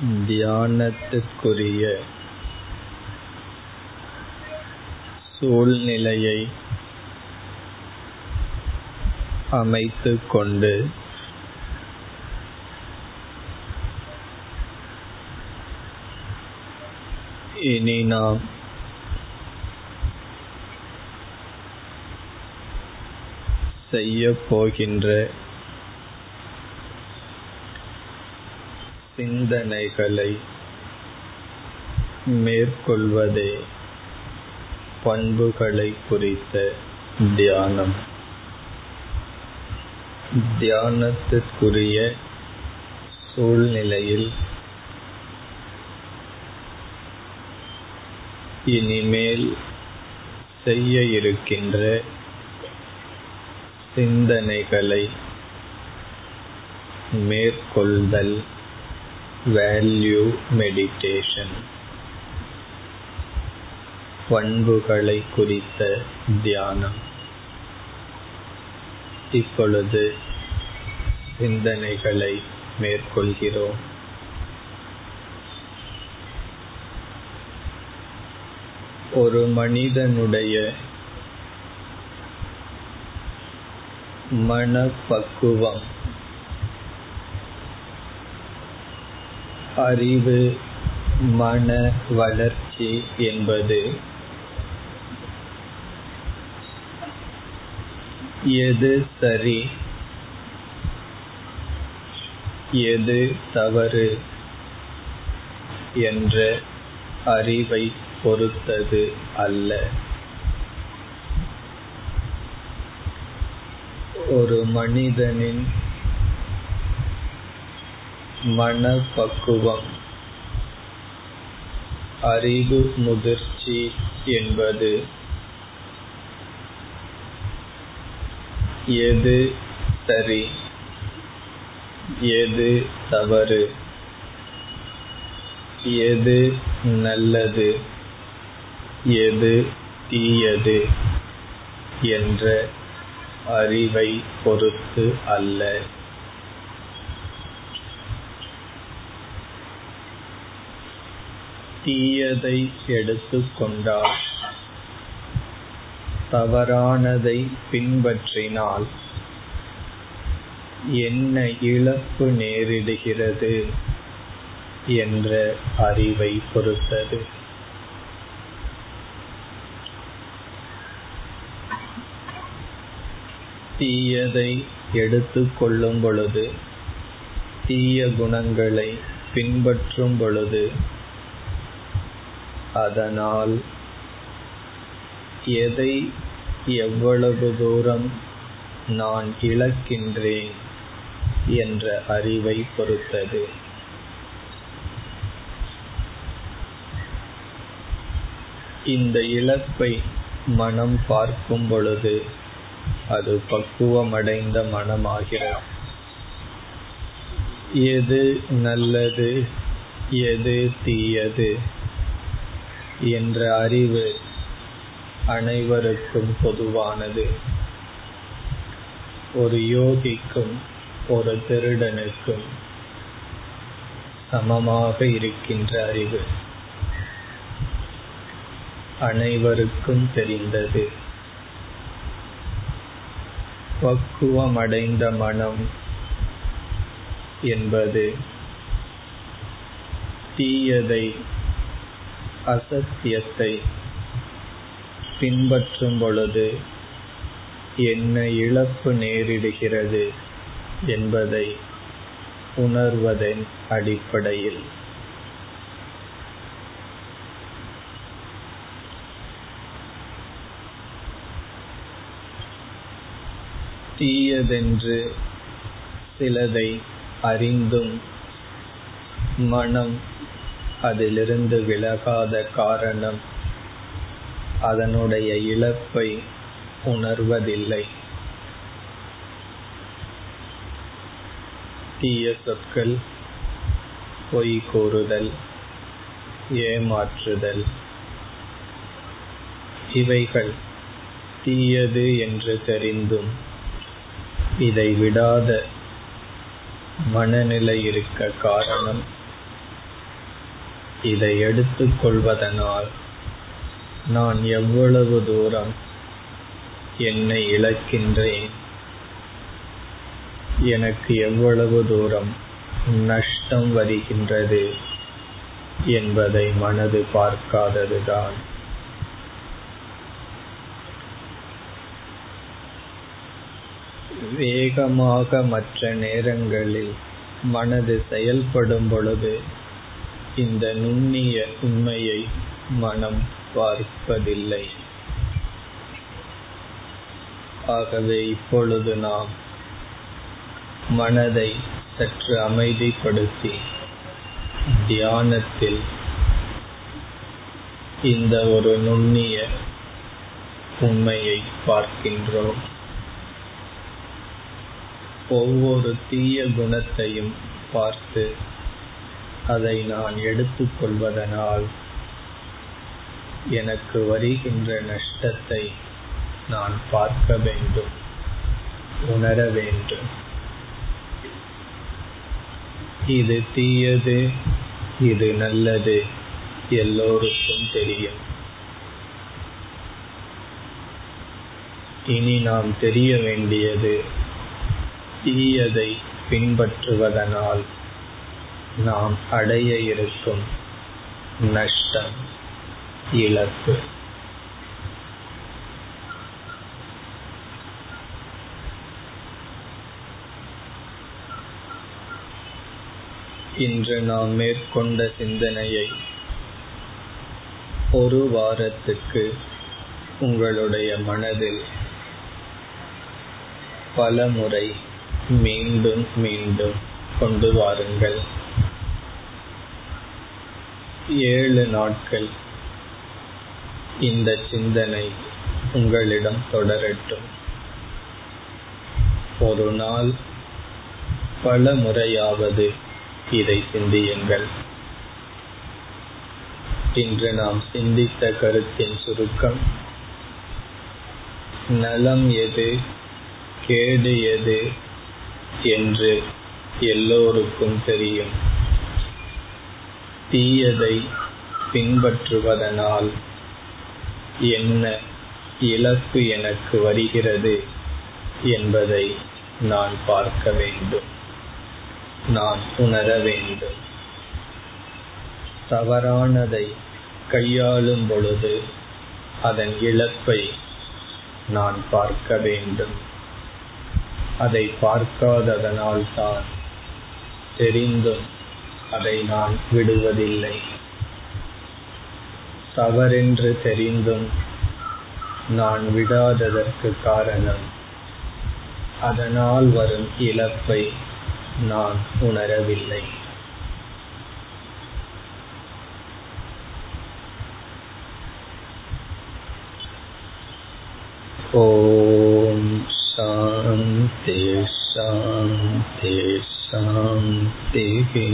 தியானத்துக்குரிய சூழ்நிலையை அமைத்துக்கொண்டு இனி நாம் செய்யப் சிந்தனைகளை மேற்கொள்வதே பண்புகளை குறித்த தியானம். தியானத்திற்குரிய சூழ்நிலையில் இனிமேல் செய்ய இருக்கின்ற சிந்தனைகளை மேற்கொள்தல் வேல்யூ மெடிடேஷன் பண்புகளை குறித்த தியானம். இப்பொழுது சிந்தனைகளை மேற்கொள்கிறோம். ஒரு மனிதனுடைய மனப்பக்குவம் அறிவு மன வளர்ச்சி என்பது எது சரி எது தவறு என்ற அறிவை பொறுத்தது அல்ல. ஒரு மனிதனின் மனப்பக்குவம். அறிவு முதிர்ச்சி என்பது எது சரி எது தவறு எது நல்லது எது தீயது என்ற அறிவை பொறுத்து அல்ல. தீயதை எடுத்துக் கொண்டால் தவறானதை பின்பற்றினால் என்ன இழப்பு நேரிடுகிறது என்ற அறிவை பொறுத்தது. தீயதை எடுத்துக்கொள்ளும் பொழுது தீய குணங்களை பின்பற்றும் பொழுது அதனால் எதை எவ்வளவு தூரம் நான் இழக்கின்றேன் என்ற அறிவை பொறுத்தது. இந்த இழப்பை மனம் பார்க்கும் பொழுது அது பக்குவமடைந்த மனமாகிறது. எது நல்லது எது தீயது என்ற அறிவு அனைவருக்கும் பொதுவானது. ஒரு யோகிக்கும் ஒரு திருடனுக்கும் சமமாக இருக்கின்ற அறிவு அனைவருக்கும் தெரிந்தது. பக்குவமடைந்த மனம் என்பது தீயதை அசத்தியத்தை பின்பற்றும் பொழுது என்ன இழப்பு நேரிடுகிறது என்பதை உணர்வதன் அடிப்படையில். தீயதென்று சிலதை அறிந்தும் மனம் அதிலிருந்து விலகாத காரணம் அதனுடைய இழப்பை உணர்வதில்லை. தீய சொற்கள் பொய் கூறுதல் ஏமாற்றுதல். இவைகள் தீயது என்று தெரிந்தும் இதை விடாத மனநிலை இருக்க காரணம் இதை எடுத்துக் கொள்வதனால் நான் எவ்வளவு தூரம் என்னை இழக்கின்றேன்? எனக்கு எவ்வளவு தூரம் நஷ்டம் வருகின்றது என்பதை மனது பார்க்காததுதான். வேகமாக மற்ற நேரங்களில் மனது செயல்படும் பொழுது இந்த நுண்ணிய உண்மையை மனம் பார்ப்பதில்லை. ஆகவே இப்பொழுது நாம் மனதை சற்று அமைதிப்படுத்தி தியானத்தில் இந்த ஒரு நுண்ணிய உண்மையை பார்க்கின்றோம். ஒவ்வொரு தீய குணத்தையும் பார்த்து அதை நான் எடுத்துக் கொள்வதனால் எனக்கு வருகின்ற நஷ்டத்தை நான் பார்க்க வேண்டும் உணர வேண்டும். இது தீயது இது நல்லது எல்லோருக்கும் தெரியும். இனி நாம் தெரிய வேண்டியது தீயதை பின்பற்றுவதனால். நாம் அடைய இருக்கும் நஷ்டம் இழப்பு. இன்று நாம் மேற்கொண்ட சிந்தனையை ஒரு வாரத்துக்கு உங்களுடைய மனதில் பல முறை மீண்டும் மீண்டும் கொண்டு வாருங்கள். ஏழு நாட்கள் இந்த சிந்தனை உங்களிடம் தொடரட்டும். ஒரு நாள் பல முறையாவது இதை சிந்தியுங்கள். இன்று நாம் சிந்தித்த கருத்தின் சுருக்கம் நலம் எது கேடு எது என்று எல்லோருக்கும் தெரியும். தீயதை பின்பற்றுவதனால் என்ன இழப்பு எனக்கு வருகிறது என்பதை நான் பார்க்க வேண்டும். நான் உணர வேண்டும். தவறானதை கையாளும் பொழுது அதன் இழப்பை நான் பார்க்க வேண்டும். அதை பார்க்காததனால் தான் தெரிந்தும் அதை நான் விடுவதில்லை தவறென்று தெரிந்தும் நான் விடாததற்கு காரணம் அதனால் வரும் இழப்பை நான் உணரவில்லை ॐ शान्ति தேகே